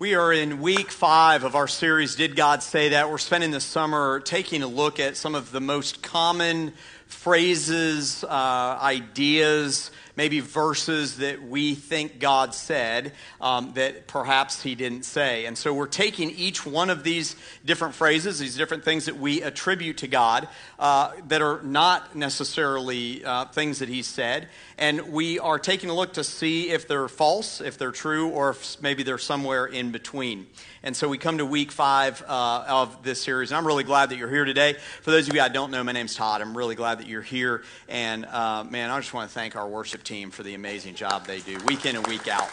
We are in week five of our series, Did God Say That? We're spending the summer taking a look at some of the most common phrases, uh, ideas, maybe verses that we think God said um, that perhaps He didn't say. And so we're taking each one of these different phrases, these different things that we attribute to God uh, that are not necessarily uh, things that He said, and we are taking a look to see if they're false, if they're true, or if maybe they're somewhere in between. And so we come to week five uh, of this series, and I'm really glad that you're here today. For those of you I don't know, my name's Todd. I'm really glad that you're here, and uh, man, I just want to thank our worship team for the amazing job they do week in and week out.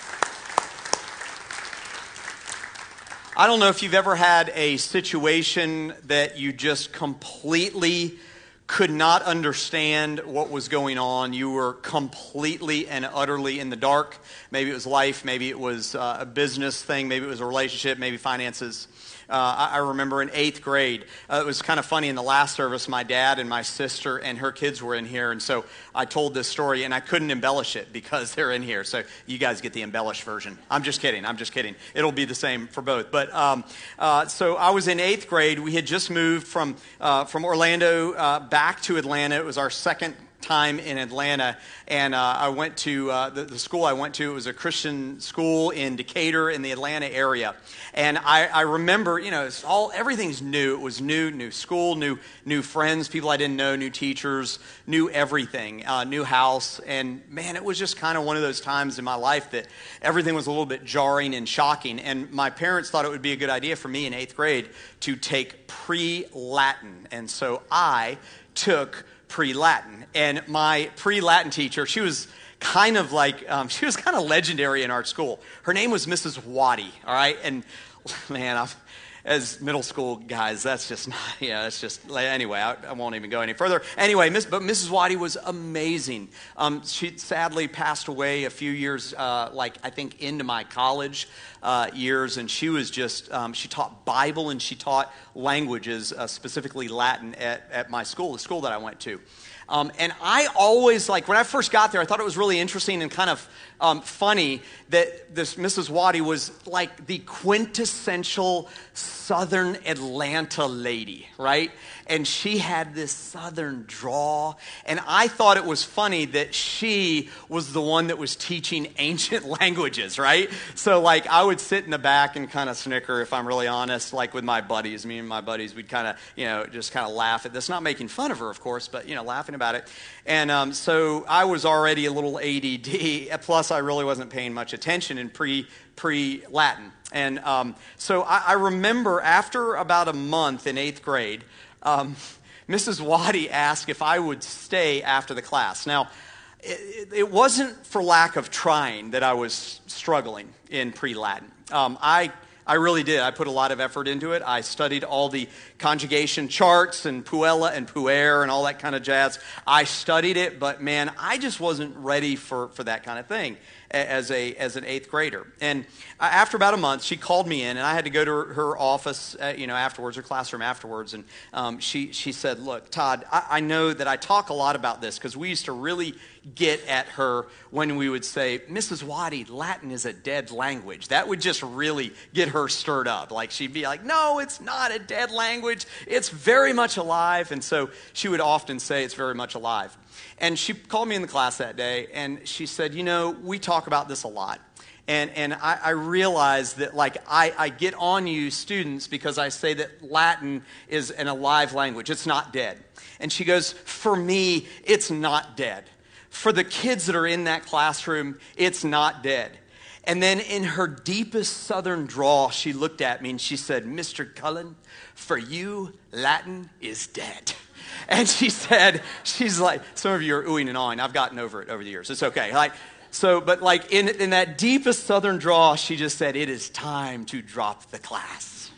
I don't know if you've ever had a situation that you just completely could not understand what was going on. You were completely and utterly in the dark. Maybe it was life, maybe it was uh, a business thing, maybe it was a relationship, maybe finances. Uh, I, remember in eighth grade, uh, it was kind of funny in the last service, my dad and my sister and her kids were in here. And so I told this story and I couldn't embellish it because they're in here. So you guys get the embellished version. I'm just kidding. I'm just kidding. It'll be the same for both. But um, uh, so I was in eighth grade. We had just moved from, uh, from Orlando uh, back to Atlanta. It was our second time in Atlanta, and uh, I went to uh, the, the, school I went to. It was a Christian school in Decatur in the Atlanta area, and I, I remember, you know, all everything's new. It was new, new school, new new friends, people I didn't know, new teachers, new everything, uh, new house, and man, it was just kind of one of those times in my life that everything was a little bit jarring and shocking. And my parents thought it would be a good idea for me in eighth grade to take pre Latin, and so I took pre Latin. And my pre Latin teacher, she was kind of like, um, she was kind of legendary in our school. Her name was Mrs. Waddy, all right? And man, I've, as middle school guys, that's just not, yeah, that's just, anyway, I, I won't even go any further. Anyway, Miss, but Mrs. Waddy was amazing. Um, she sadly passed away a few years, uh, like I think into my college uh, years, and she was just, um, she taught Bible and she taught languages, uh, specifically Latin, at, at my school, the school that I went to. Um, and I always, like, when I first got there, I thought it was really interesting and kind of um, funny that this Mrs. Waddy was like the quintessential southern Atlanta lady, right? And she had this southern draw. And I thought it was funny that she was the one that was teaching ancient languages, right? So, like, I would sit in the back and kind of snicker, if I'm really honest, like with my buddies. Me and my buddies, we'd kind of, you know, just kind of laugh at this. Not making fun of her, of course, but, you know, laughing about it. And um, so I was already a little ADD. Plus, I really wasn't paying much attention in pre pre Latin. And um, so I, I, remember after about a month in eighth grade, um, Mrs. Waddy asked if I would stay after the class. Now, it, it wasn't for lack of trying that I was struggling in pre Latin. Um, I I really did. I put a lot of effort into it. I studied all the conjugation charts and puella and puer and all that kind of jazz. I studied it, but man, I just wasn't ready for, for that kind of thing as, a, as an eighth grader. And after about a month, she called me in, and I had to go to her, her office, uh, you know, afterwards, her classroom afterwards. And um, she, she said, Look, Todd, I, I know that I talk a lot about this because we used to really get at her when we would say, Mrs. Waddy, Latin is a dead language. That would just really get her stirred up. Like she'd be like, No, it's not a dead language. It's very much alive. And so she would often say, It's very much alive. And she called me in the class that day and she said, You know, we talk about this a lot. And, and I, I realize that, like, I, I get on you students because I say that Latin is an alive language. It's not dead. And she goes, For me, it's not dead. For the kids that are in that classroom, it's not dead. And then in her deepest southern drawl, she looked at me and she said, Mr. Cullen, for you, Latin is dead. And she said, she's like, some of you are oohing and awing. I've gotten over it over the years. It's okay. Like, so, but like in, in that deepest southern drawl, she just said, it is time to drop the class.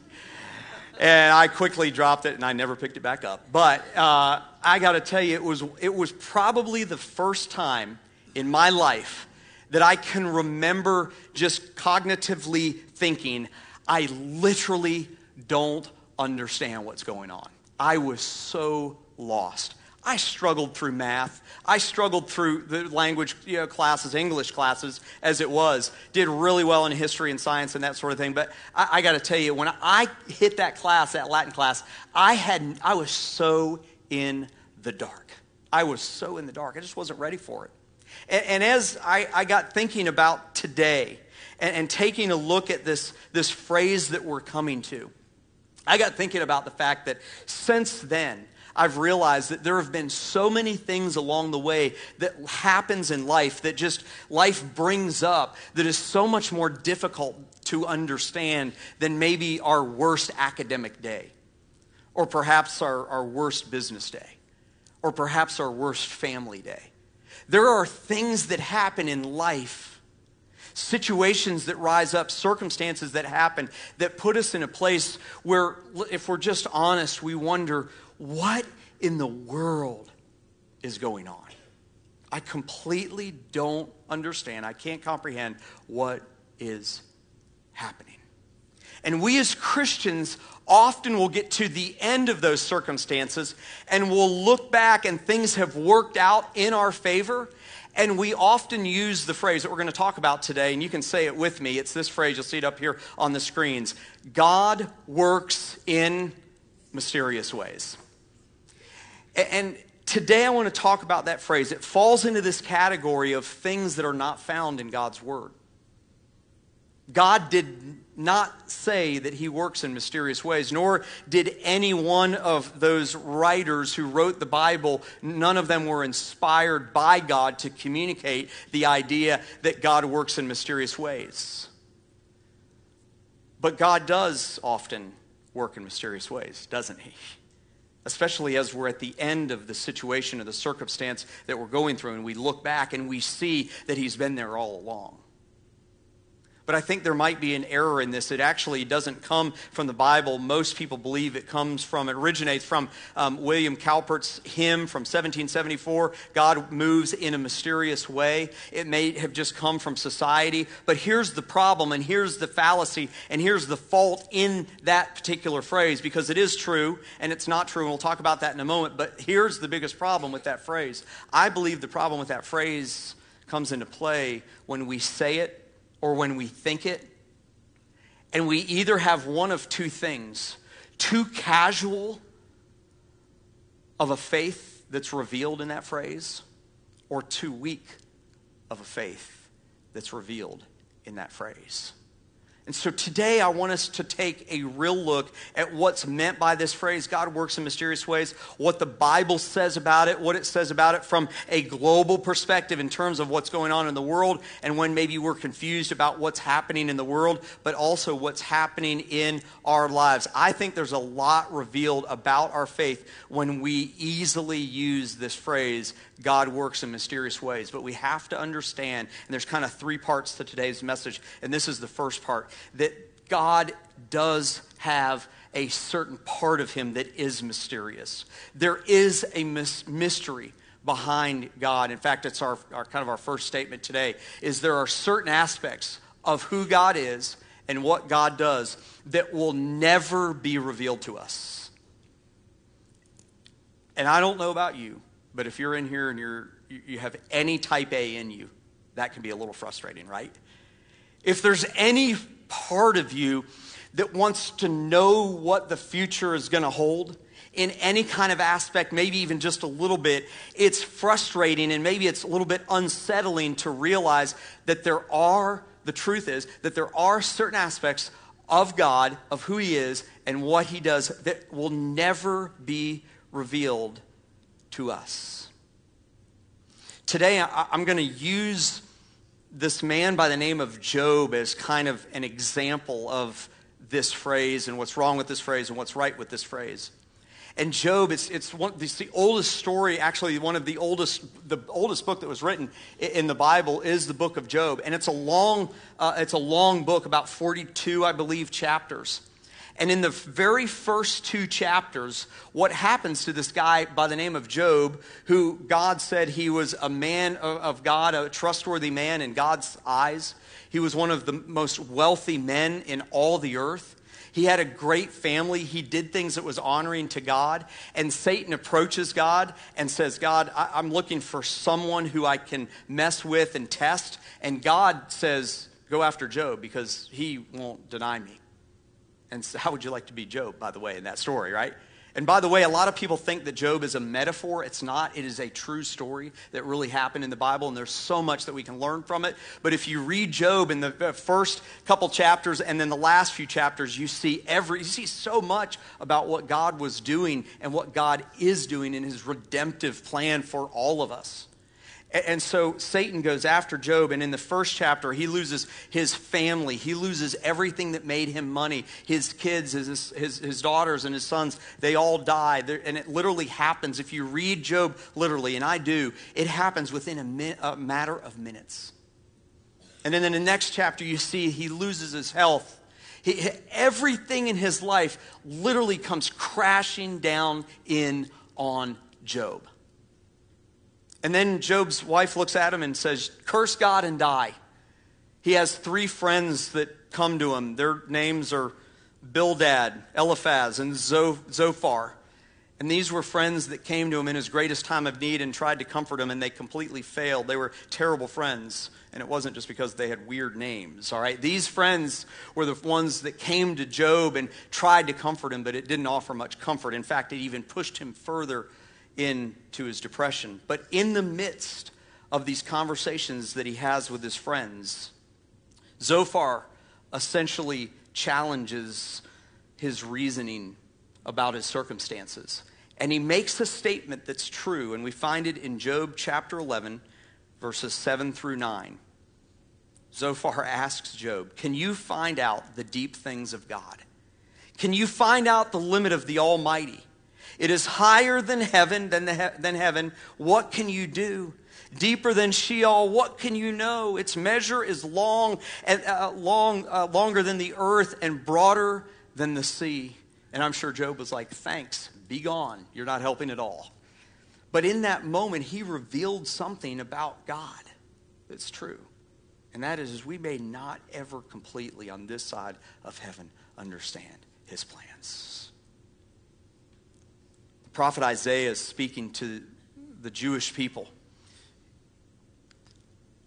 And I quickly dropped it and I never picked it back up. But uh, I got to tell you, it was, it was probably the first time in my life that I can remember just cognitively thinking, I literally don't understand what's going on. I was so lost. I struggled through math. I struggled through the language you know, classes, English classes, as it was. Did really well in history and science and that sort of thing. But I, I got to tell you, when I hit that class, that Latin class, I had I was so in the dark. I was so in the dark. I just wasn't ready for it. And, and as I, I, got thinking about today and, and taking a look at this, this phrase that we're coming to, I got thinking about the fact that since then, I've realized that there have been so many things along the way that happens in life that just life brings up that is so much more difficult to understand than maybe our worst academic day or perhaps our, our worst business day or perhaps our worst family day. There are things that happen in life, situations that rise up, circumstances that happen that put us in a place where, if we're just honest, we wonder what in the world is going on? I completely don't understand. I can't comprehend what is happening. And we as Christians often will get to the end of those circumstances and we'll look back and things have worked out in our favor. And we often use the phrase that we're going to talk about today, and you can say it with me. It's this phrase, you'll see it up here on the screens God works in mysterious ways. And today I want to talk about that phrase. It falls into this category of things that are not found in God's Word. God did not say that he works in mysterious ways, nor did any one of those writers who wrote the Bible, none of them were inspired by God to communicate the idea that God works in mysterious ways. But God does often work in mysterious ways, doesn't he? Especially as we're at the end of the situation or the circumstance that we're going through, and we look back and we see that he's been there all along. But I think there might be an error in this. It actually doesn't come from the Bible. Most people believe it comes from, it originates from um, William Cowper's hymn from 1774 God moves in a mysterious way. It may have just come from society. But here's the problem, and here's the fallacy, and here's the fault in that particular phrase because it is true and it's not true, and we'll talk about that in a moment. But here's the biggest problem with that phrase. I believe the problem with that phrase comes into play when we say it or when we think it. And we either have one of two things too casual of a faith that's revealed in that phrase, or too weak of a faith that's revealed in that phrase. And so today I want us to take a real look at what's meant by this phrase, God works in mysterious ways, what the Bible says about it, what it says about it from a global perspective in terms of what's going on in the world, and when maybe we're confused about what's happening in the world, but also what's happening in our lives. I think there's a lot revealed about our faith when we easily use this phrase, God works in mysterious ways. But we have to understand, and there's kind of three parts to today's message, and this is the first part, that God does have a certain part of him that is mysterious. There is a mystery behind God. In fact, it's our, our kind of our first statement today is there are certain aspects of who God is and what God does that will never be revealed to us. And I don't know about you, but if you're in here and you're, you have any type A in you, that can be a little frustrating, right? If there's any part of you that wants to know what the future is going to hold in any kind of aspect, maybe even just a little bit, it's frustrating and maybe it's a little bit unsettling to realize that there are, the truth is, that there are certain aspects of God, of who He is, and what He does that will never be revealed to us. Today, I'm going to use this man by the name of Job as kind of an example of this phrase and what's wrong with this phrase and what's right with this phrase. And Job, it's, it's, one, it's the oldest story, actually, one of the oldest, the oldest book that was written in the Bible is the book of Job. And it's a long, uh, it's a long book, about 42, I believe, chapters. And in the very first two chapters, what happens to this guy by the name of Job, who God said he was a man of God, a trustworthy man in God's eyes? He was one of the most wealthy men in all the earth. He had a great family. He did things that was honoring to God. And Satan approaches God and says, God, I- am looking for someone who I can mess with and test. And God says, Go after Job because he won't deny me. And so how would you like to be Job, by the way, in that story, right? And by the way, a lot of people think that Job is a metaphor. It's not. It is a true story that really happened in the Bible, and there's so much that we can learn from it. But if you read Job in the uh, first couple chapters and then the last few chapters, you see every you see so much about what God was doing and what God is doing in his redemptive plan for all of us. And so Satan goes after Job, and in the first chapter, he loses his family. He loses everything that made him money. His kids, his, his, his daughters, and his sons, they all die. and it literally happens. If you read Job literally, and I do, it happens within a, mi- a matter of minutes. And then in the next chapter, you see he loses his health. He, everything in his life literally comes crashing down in on Job. And then Job's wife looks at him and says, Curse God and die. He has three friends that come to him. Their names are Bildad, Eliphaz, and Zophar. And these were friends that came to him in his greatest time of need and tried to comfort him, and they completely failed. They were terrible friends, and it wasn't just because they had weird names, all right? These friends were the ones that came to Job and tried to comfort him, but it didn't offer much comfort. In fact, it even pushed him further into his depression. But in the midst of these conversations that he has with his friends, Zophar essentially challenges his reasoning about his circumstances. And he makes a statement that's true, and we find it in Job chapter 11, verses 7 through 9. Zophar asks Job, Can you find out the deep things of God? Can you find out the limit of the Almighty? It is higher than heaven, than, the, than heaven. What can you do? Deeper than Sheol, what can you know? Its measure is long and uh, long, uh, longer than the earth and broader than the sea. And I'm sure Job was like, "Thanks, be gone. You're not helping at all." But in that moment, he revealed something about God that's true. And that is, we may not ever completely on this side of heaven understand his plans prophet Isaiah is speaking to the Jewish people.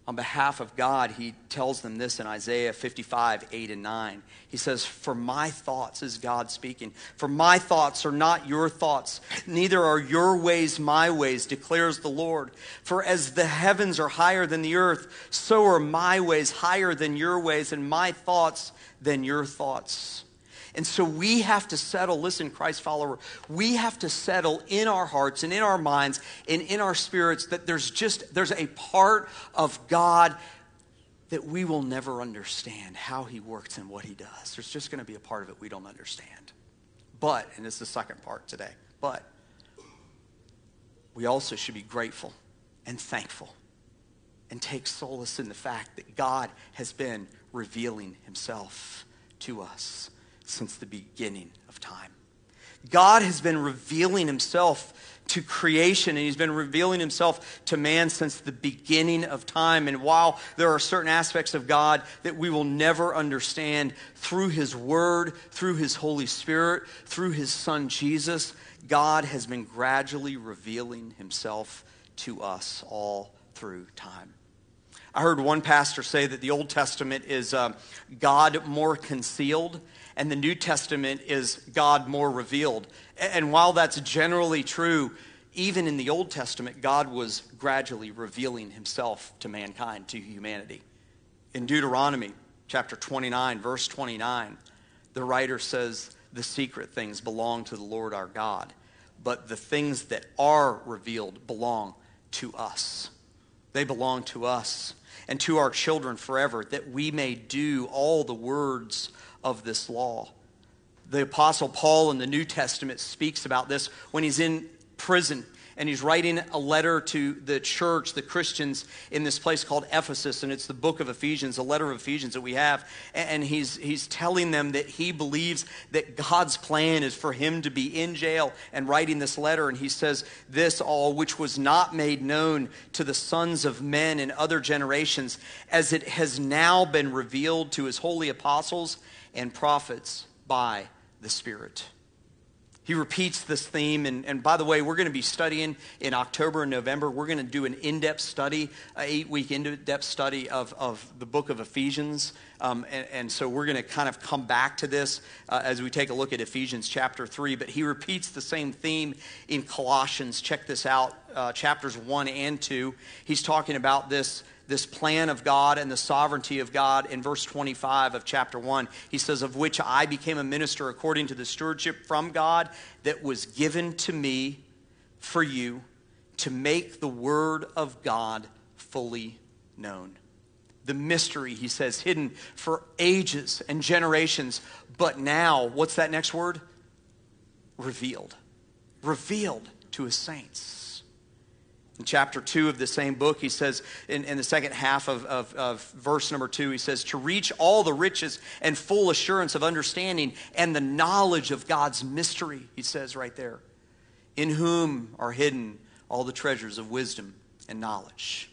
On behalf of God, he tells them this in Isaiah 55, 8 and 9. He says, For my thoughts, is God speaking, for my thoughts are not your thoughts, neither are your ways my ways, declares the Lord. For as the heavens are higher than the earth, so are my ways higher than your ways, and my thoughts than your thoughts. And so we have to settle, listen, Christ follower, we have to settle in our hearts and in our minds and in our spirits that there's just, there's a part of God that we will never understand how he works and what he does. There's just going to be a part of it we don't understand. But, and it's the second part today, but we also should be grateful and thankful and take solace in the fact that God has been revealing himself to us since the beginning of time. God has been revealing himself to creation and he's been revealing himself to man since the beginning of time. And while there are certain aspects of God that we will never understand through his word, through his Holy Spirit, through his son Jesus, God has been gradually revealing himself to us all through time. I heard one pastor say that the Old Testament is uh, God more concealed and the New Testament is God more revealed. And while that's generally true, even in the Old Testament, God was gradually revealing himself to mankind, to humanity. In Deuteronomy chapter 29, verse 29, the writer says, The secret things belong to the Lord our God, but the things that are revealed belong to us. They belong to us and to our children forever, that we may do all the words of this law. The Apostle Paul in the New Testament speaks about this when he's in prison and he's writing a letter to the church, the Christians in this place called Ephesus, and it's the book of Ephesians, the letter of Ephesians that we have. And he's, he's telling them that he believes that God's plan is for him to be in jail and writing this letter. And he says, This all which was not made known to the sons of men in other generations, as it has now been revealed to his holy apostles and prophets by the Spirit. He repeats this theme. And, and by the way, we're going to be studying in October and November. We're going to do an in depth study, an eight week in depth study of, of the book of Ephesians. Um, and, and, so we're going to kind of come back to this uh, as we take a look at Ephesians chapter 3. But he repeats the same theme in Colossians. Check this out uh, chapters 1 and 2. He's talking about this this plan of God and the sovereignty of God in verse 25 of chapter 1. He says, Of which I became a minister according to the stewardship from God that was given to me for you to make the word of God fully known. The mystery, he says, hidden for ages and generations, but now, what's that next word? Revealed. Revealed to his saints. In chapter 2 of the same book, he says, in, in the second half of, of, of, verse number 2, he says, To reach all the riches and full assurance of understanding and the knowledge of God's mystery, he says right there, in whom are hidden all the treasures of wisdom and knowledge.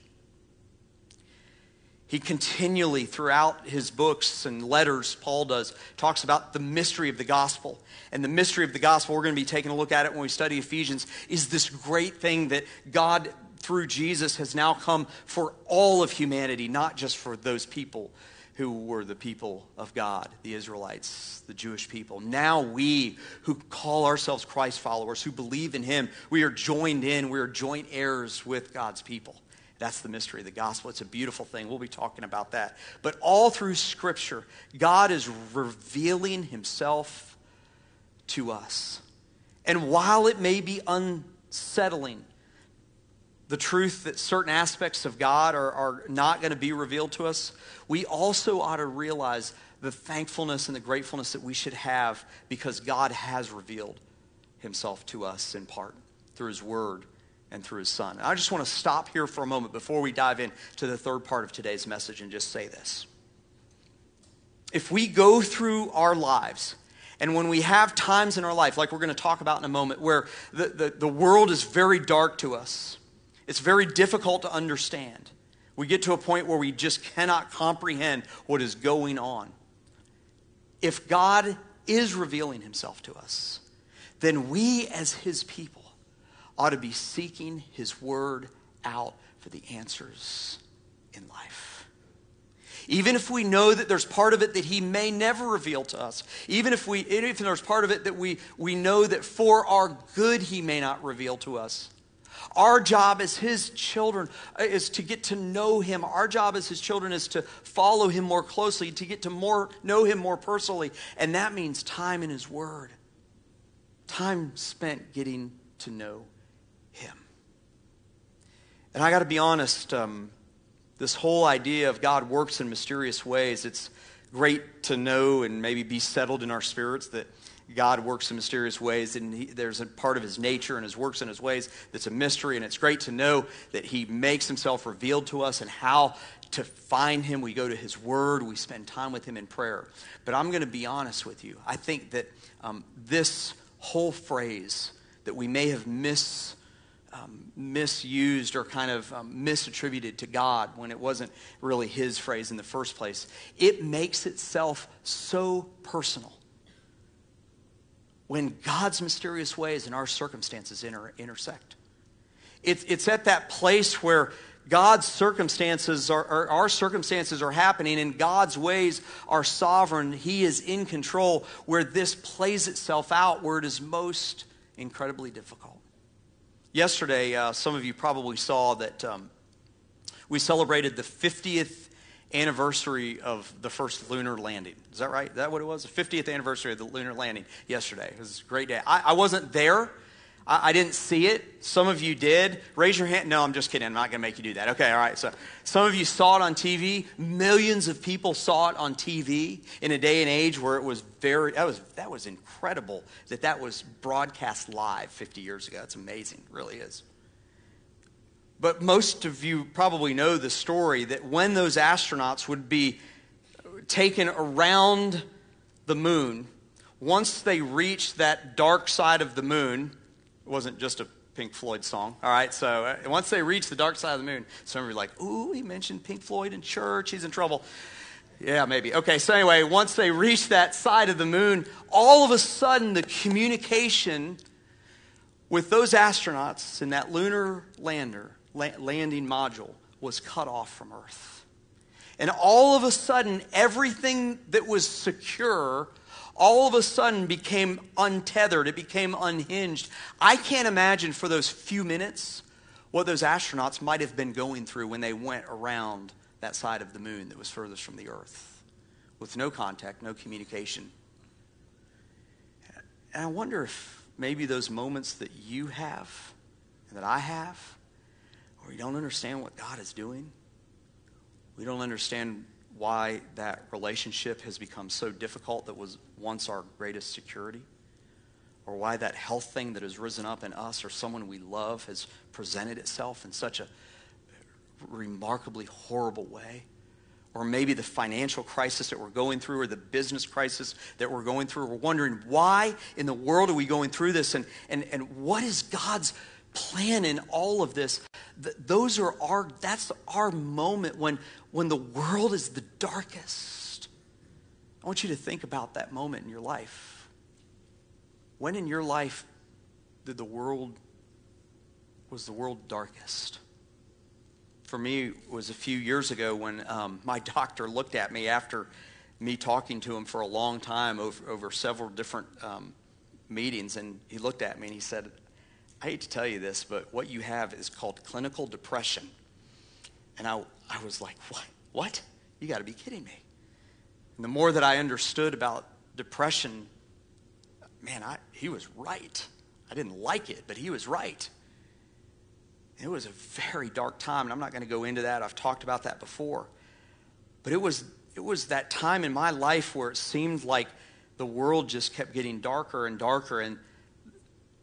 He continually, throughout his books and letters, Paul does, talks about the mystery of the gospel. And the mystery of the gospel, we're going to be taking a look at it when we study Ephesians, is this great thing that God, through Jesus, has now come for all of humanity, not just for those people who were the people of God, the Israelites, the Jewish people. Now we who call ourselves Christ followers, who believe in Him, we are joined in, we are joint heirs with God's people. That's the mystery of the gospel. It's a beautiful thing. We'll be talking about that. But all through Scripture, God is revealing Himself to us. And while it may be unsettling, the truth that certain aspects of God are, are not going to be revealed to us, we also ought to realize the thankfulness and the gratefulness that we should have because God has revealed himself to us in part through his word and through his son. And I just want to stop here for a moment before we dive into the third part of today's message and just say this. If we go through our lives and when we have times in our life, like we're going to talk about in a moment, where the, the, the, world is very dark to us, it's very difficult to understand. We get to a point where we just cannot comprehend what is going on. If God is revealing himself to us, then we as his people ought to be seeking his word out for the answers in life. Even if we know that there's part of it that he may never reveal to us, even if, we, even if there's part of it that we, we know that for our good he may not reveal to us. Our job as his children uh, is to get to know him. Our job as his children is to follow him more closely, to get to more know him more personally. And that means time in his word. Time spent getting to know. And I got to be honest, um, this whole idea of God works in mysterious ways. It's great to know and maybe be settled in our spirits that God works in mysterious ways, and he, there's a part of his nature and his works and his ways that's a mystery. And it's great to know that he makes himself revealed to us and how to find him. We go to his word, we spend time with him in prayer. But I'm going to be honest with you. I think that um, this whole phrase that we may have missed um, misused or kind of um, misattributed to God when it wasn't really his phrase in the first place. It makes itself so personal when God's mysterious ways and our circumstances inter- intersect. It's, it's at that place where God's circumstances are, are, our circumstances are happening and God's ways are sovereign. He is in control where this plays itself out where it is most incredibly difficult. Yesterday, uh, some of you probably saw that um, we celebrated the 50th anniversary of the first lunar landing. Is that right? Is that what it was? The 50th anniversary of the lunar landing yesterday. It was a great day. I, I wasn't there. I, I, didn't see it. Some of you did. Raise your hand. No, I'm just kidding. I'm not going to make you do that. Okay, all right. So some of you saw it on TV. Millions of people saw it on TV in a day and age where it was very, that was, that was incredible that that was broadcast live 50 years ago. It's amazing. It really is. But most of you probably know the story that when those astronauts would be taken around the moon, once they reached that dark side of the moon, it wasn't just a Pink Floyd song. All right, so uh, once they reach the dark side of the moon, some of you are like, ooh, he mentioned Pink Floyd in church. He's in trouble. Yeah, maybe. Okay, so anyway, once they reached that side of the moon, all of a sudden the communication with those astronauts in that lunar lander, la- landing module was cut off from Earth. And all of a sudden, everything that was secure all of a sudden became untethered. It became unhinged. I can't imagine for those few minutes what those astronauts might have been going through when they went around that side of the moon that was furthest from the earth with no contact, no communication. And I wonder if maybe those moments that you have and that I have, where you don't understand what God is doing, we don't understand why that relationship has become so difficult that was once our greatest security, or why that health thing that has risen up in us or someone we love has presented itself in such a remarkably horrible way. Or maybe the financial crisis that we're going through, or the business crisis that we're going through. We're wondering why in the world are we going through this, and, and, and what is God's plan in all of this? those are our, that's our moment when, when the world is the darkest. I want you to think about that moment in your life. When in your life did the world, was the world darkest? For me, was a few years ago when um, my doctor looked at me after me talking to him for a long time over, over several different um, meetings, and he looked at me and he said, I hate to tell you this, but what you have is called clinical depression. And I, I was like, what? What? You got to be kidding me. And the more that I understood about depression, man, I, he was right. I didn't like it, but he was right. It was a very dark time, and I'm not going to go into that. I've talked about that before. But it was, it was that time in my life where it seemed like the world just kept getting darker and darker, and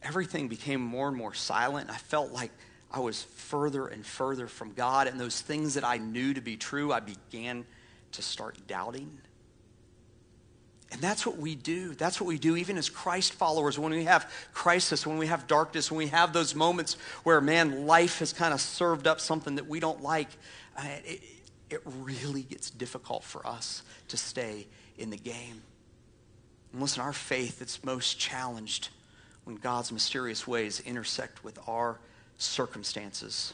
everything became more and more silent. I felt like I was further and further from God, and those things that I knew to be true, I began to start doubting. And that's what we do. That's what we do even as Christ followers when we have crisis, when we have darkness, when we have those moments where, man, life has kind of served up something that we don't like. Uh, it, it really gets difficult for us to stay in the game. And listen, our faith is most challenged when God's mysterious ways intersect with our circumstances.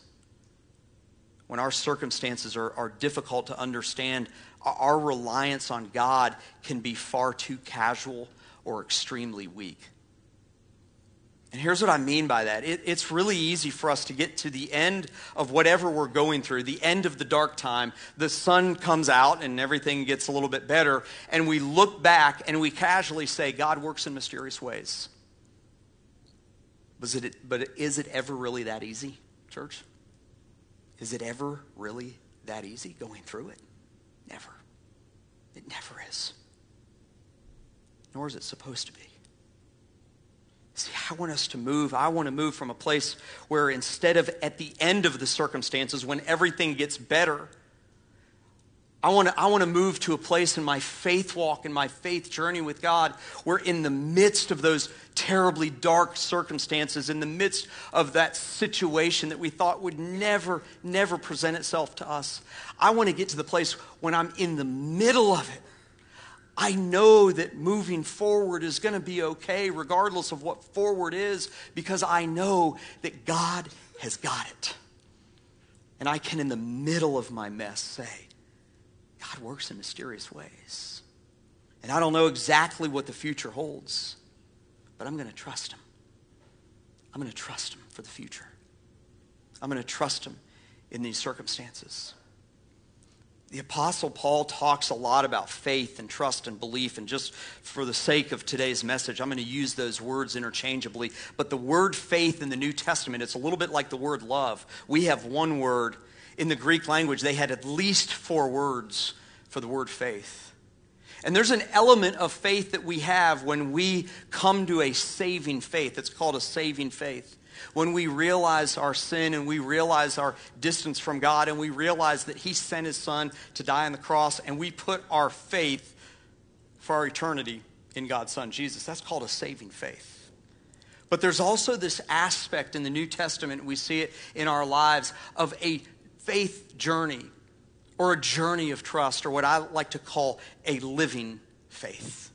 When our circumstances are, are difficult to understand, our reliance on God can be far too casual or extremely weak. And here's what I mean by that it, it's really easy for us to get to the end of whatever we're going through, the end of the dark time. The sun comes out and everything gets a little bit better. And we look back and we casually say, God works in mysterious ways. Was it, but is it ever really that easy, church? Is it ever really that easy going through it? Never. It never is. Nor is it supposed to be. See, I want us to move. I want to move from a place where instead of at the end of the circumstances, when everything gets better, I want, to, I want to move to a place in my faith walk, in my faith journey with God, where in the midst of those terribly dark circumstances, in the midst of that situation that we thought would never, never present itself to us, I want to get to the place when I'm in the middle of it. I know that moving forward is going to be okay, regardless of what forward is, because I know that God has got it. And I can, in the middle of my mess, say, God works in mysterious ways. And I don't know exactly what the future holds, but I'm going to trust Him. I'm going to trust Him for the future. I'm going to trust Him in these circumstances. The Apostle Paul talks a lot about faith and trust and belief, and just for the sake of today's message, I'm going to use those words interchangeably. But the word faith in the New Testament, it's a little bit like the word love. We have one word in the Greek language, they had at least four words for the word faith. And there's an element of faith that we have when we come to a saving faith. It's called a saving faith. When we realize our sin and we realize our distance from God and we realize that He sent His Son to die on the cross and we put our faith for our eternity in God's Son, Jesus. That's called a saving faith. But there's also this aspect in the New Testament, we see it in our lives, of a faith journey or a journey of trust, or what I like to call a living faith.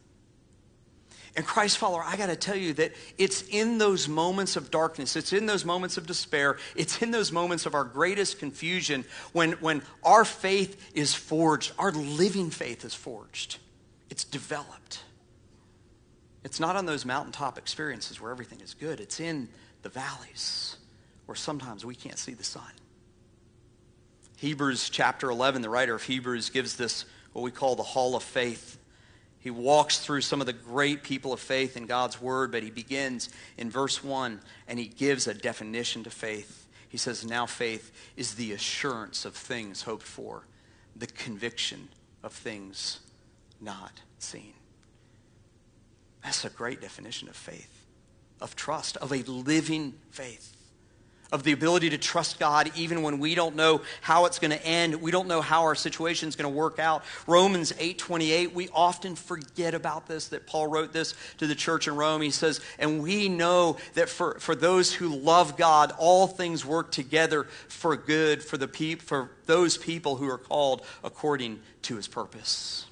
And Christ follower, I got to tell you that it's in those moments of darkness, it's in those moments of despair, it's in those moments of our greatest confusion when, when our faith is forged, our living faith is forged, it's developed. It's not on those mountaintop experiences where everything is good, it's in the valleys where sometimes we can't see the sun. Hebrews chapter 11, the writer of Hebrews gives this what we call the hall of faith he walks through some of the great people of faith in God's word, but he begins in verse 1 and he gives a definition to faith. He says, Now faith is the assurance of things hoped for, the conviction of things not seen. That's a great definition of faith, of trust, of a living faith of the ability to trust God even when we don't know how it's going to end. We don't know how our situation is going to work out. Romans 8:28, we often forget about this that Paul wrote this to the church in Rome. He says, "And we know that for, for those who love God, all things work together for good for the peop, for those people who are called according to his purpose."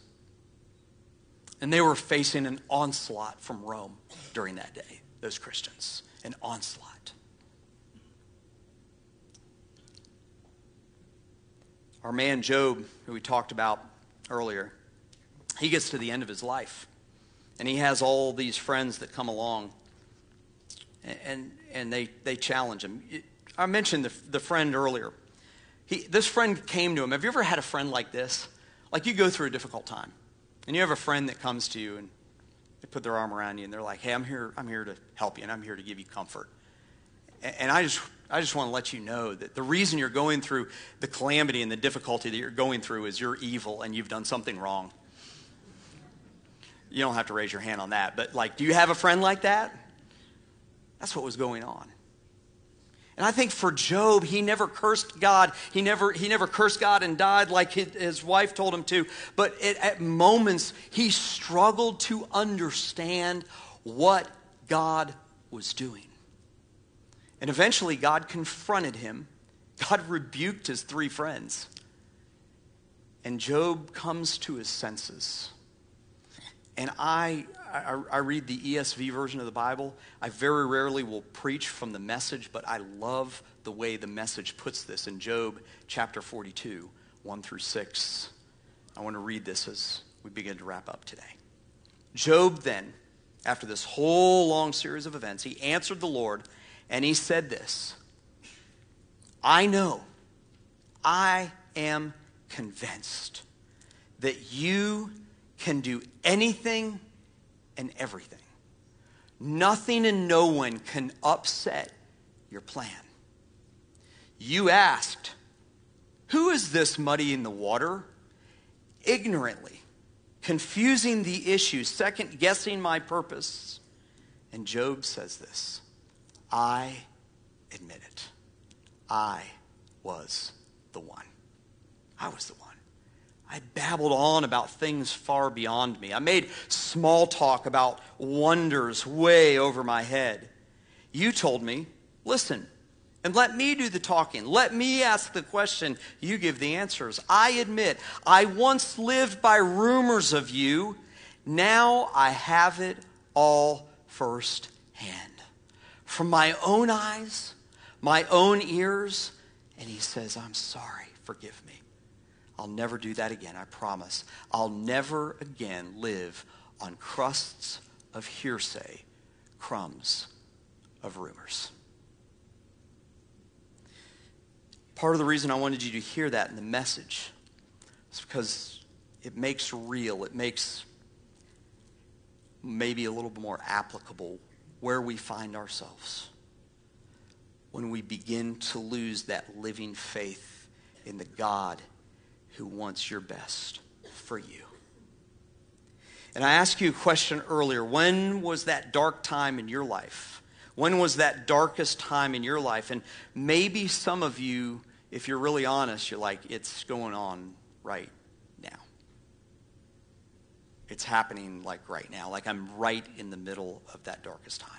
And they were facing an onslaught from Rome during that day, those Christians, an onslaught. Our man Job, who we talked about earlier, he gets to the end of his life. And he has all these friends that come along and, and they, they challenge him. I mentioned the, the friend earlier. He, this friend came to him. Have you ever had a friend like this? Like you go through a difficult time, and you have a friend that comes to you and they put their arm around you and they're like, "Hey, I'm here. I'm here to help you, and I'm here to give you comfort." And, and I just I just want to let you know that the reason you're going through the calamity and the difficulty that you're going through is you're evil and you've done something wrong. You don't have to raise your hand on that, but like, do you have a friend like that? That's what was going on. And I think for Job, he never cursed God. He never, he never cursed God and died like his, wife told him to. But it, at moments, he struggled to understand what God was doing. And eventually, God confronted him. God rebuked his three friends. And Job comes to his senses. And I, I, I, read the ESV version of the Bible. I very rarely will preach from the message, but I love the way the message puts this in Job chapter 42, 1 through 6. I want to read this as we begin to wrap up today. Job then, after this whole long series of events, he answered the Lord and he said this I know, I am convinced that you can do anything and everything. Nothing and no one can upset your plan. You asked, Who is this muddy in the water? Ignorantly, confusing the issue, second guessing my purpose. And Job says this I admit it. I was the one. I was the one. I babbled on about things far beyond me. I made small talk about wonders way over my head. You told me, listen, and let me do the talking. Let me ask the question. You give the answers. I admit, I once lived by rumors of you. Now I have it all firsthand from my own eyes, my own ears. And he says, I'm sorry, forgive me. I'll never do that again, I promise. I'll never again live on crusts of hearsay, crumbs of rumors. Part of the reason I wanted you to hear that in the message is because it makes real, it makes maybe a little bit more applicable where we find ourselves when we begin to lose that living faith in the God who wants your best for you. And I asked you a question earlier. When was that dark time in your life? When was that darkest time in your life? And maybe some of you, if you're really honest, you're like, it's going on right it's happening like right now, like I'm right in the middle of that darkest time.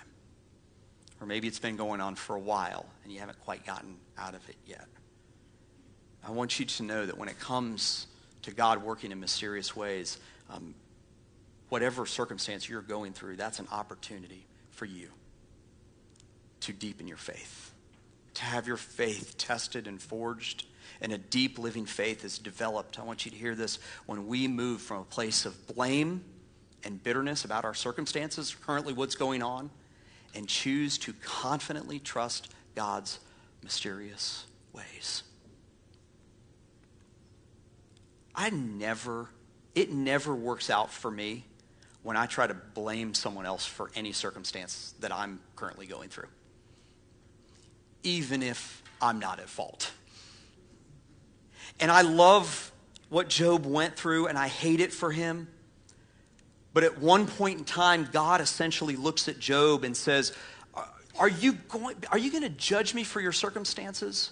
Or maybe it's been going on for a while and you haven't quite gotten out of it yet. I want you to know that when it comes to God working in mysterious ways, um, whatever circumstance you're going through, that's an opportunity for you to deepen your faith, to have your faith tested and forged, and a deep living faith is developed. I want you to hear this. When we move from a place of blame and bitterness about our circumstances, currently what's going on, and choose to confidently trust God's mysterious ways. I never, it never works out for me when I try to blame someone else for any circumstance that I'm currently going through, even if I'm not at fault. And I love what Job went through, and I hate it for him. But at one point in time, God essentially looks at Job and says, Are you going, are you going to judge me for your circumstances?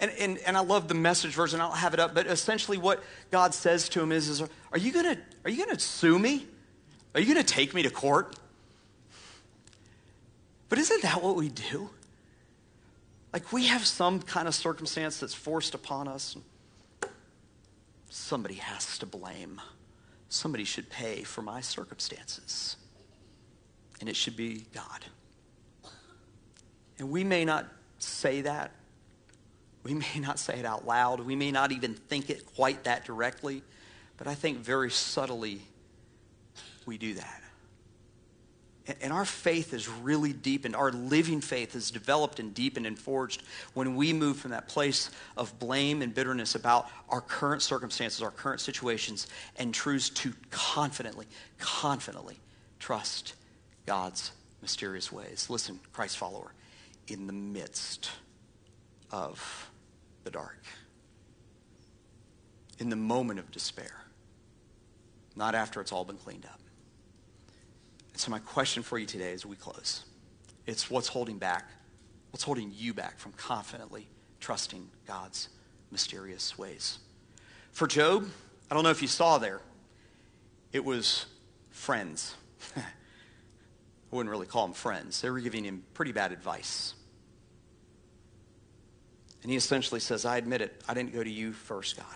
And, and, and I love the message version. I'll have it up. But essentially, what God says to him is, is Are you going to are you going to sue me? Are you going to take me to court? But isn't that what we do? Like we have some kind of circumstance that's forced upon us. Somebody has to blame. Somebody should pay for my circumstances. And it should be God. And we may not say that. We may not say it out loud. We may not even think it quite that directly. But I think very subtly we do that. And our faith is really deepened. Our living faith is developed and deepened and forged when we move from that place of blame and bitterness about our current circumstances, our current situations, and choose to confidently, confidently trust God's mysterious ways. Listen, Christ follower, in the midst of the dark, in the moment of despair, not after it's all been cleaned up. So, my question for you today as we close it's what's holding back? What's holding you back from confidently trusting God's mysterious ways? For Job, I don't know if you saw there, it was friends. I wouldn't really call them friends. They were giving him pretty bad advice. And he essentially says, I admit it, I didn't go to you first, God.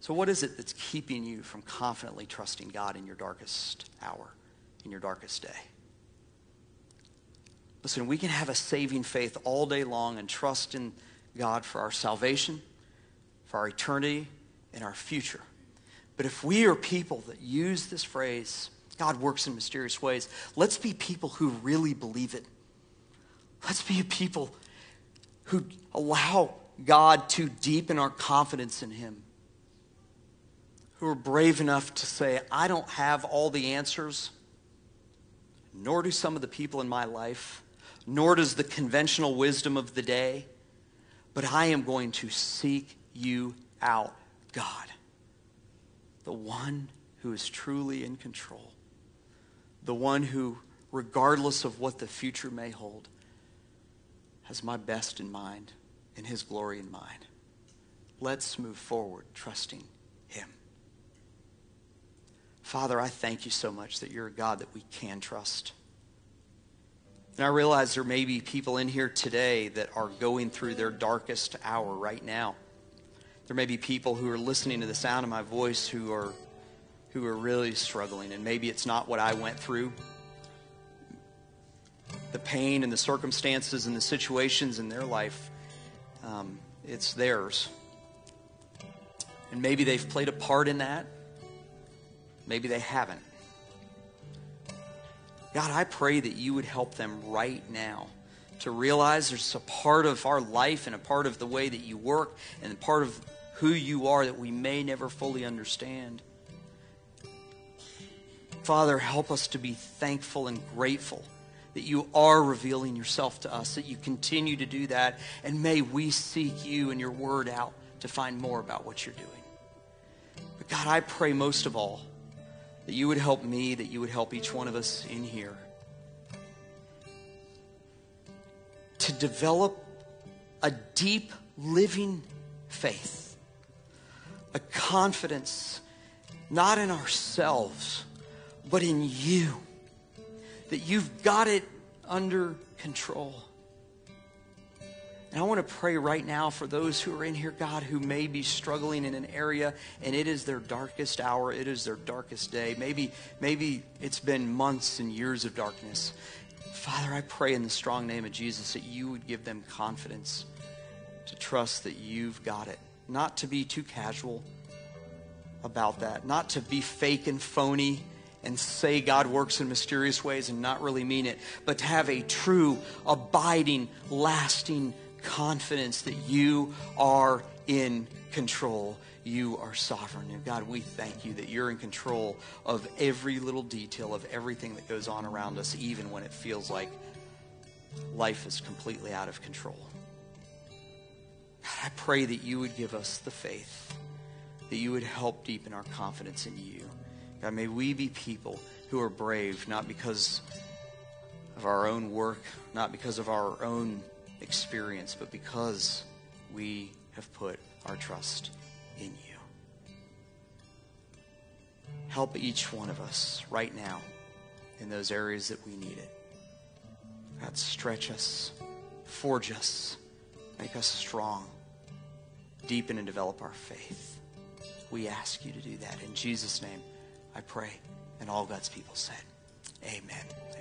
So, what is it that's keeping you from confidently trusting God in your darkest hour, in your darkest day? Listen, we can have a saving faith all day long and trust in God for our salvation, for our eternity, and our future. But if we are people that use this phrase, God works in mysterious ways, let's be people who really believe it. Let's be people who allow God to deepen our confidence in Him who are brave enough to say, I don't have all the answers, nor do some of the people in my life, nor does the conventional wisdom of the day, but I am going to seek you out, God, the one who is truly in control, the one who, regardless of what the future may hold, has my best in mind and his glory in mind. Let's move forward trusting him. Father, I thank you so much that you're a God that we can trust. And I realize there may be people in here today that are going through their darkest hour right now. There may be people who are listening to the sound of my voice who are who are really struggling and maybe it's not what I went through. The pain and the circumstances and the situations in their life, um, it's theirs. And maybe they've played a part in that. Maybe they haven't. God, I pray that you would help them right now to realize there's a part of our life and a part of the way that you work and a part of who you are that we may never fully understand. Father, help us to be thankful and grateful that you are revealing yourself to us, that you continue to do that, and may we seek you and your word out to find more about what you're doing. But God, I pray most of all that you would help me, that you would help each one of us in here to develop a deep, living faith, a confidence not in ourselves, but in you, that you've got it under control. And I want to pray right now for those who are in here, God, who may be struggling in an area and it is their darkest hour, it is their darkest day. Maybe, maybe it's been months and years of darkness. Father, I pray in the strong name of Jesus that you would give them confidence to trust that you've got it, not to be too casual about that, not to be fake and phony and say God works in mysterious ways and not really mean it, but to have a true, abiding, lasting confidence that you are in control. You are sovereign. And God, we thank you that you're in control of every little detail of everything that goes on around us, even when it feels like life is completely out of control. God, I pray that you would give us the faith, that you would help deepen our confidence in you. God, may we be people who are brave, not because of our own work, not because of our own experience, but because we have put our trust in you. Help each one of us right now in those areas that we need it. God, stretch us, forge us, make us strong, deepen and develop our faith. We ask you to do that. In Jesus' name, I pray. And all God's people said, Amen.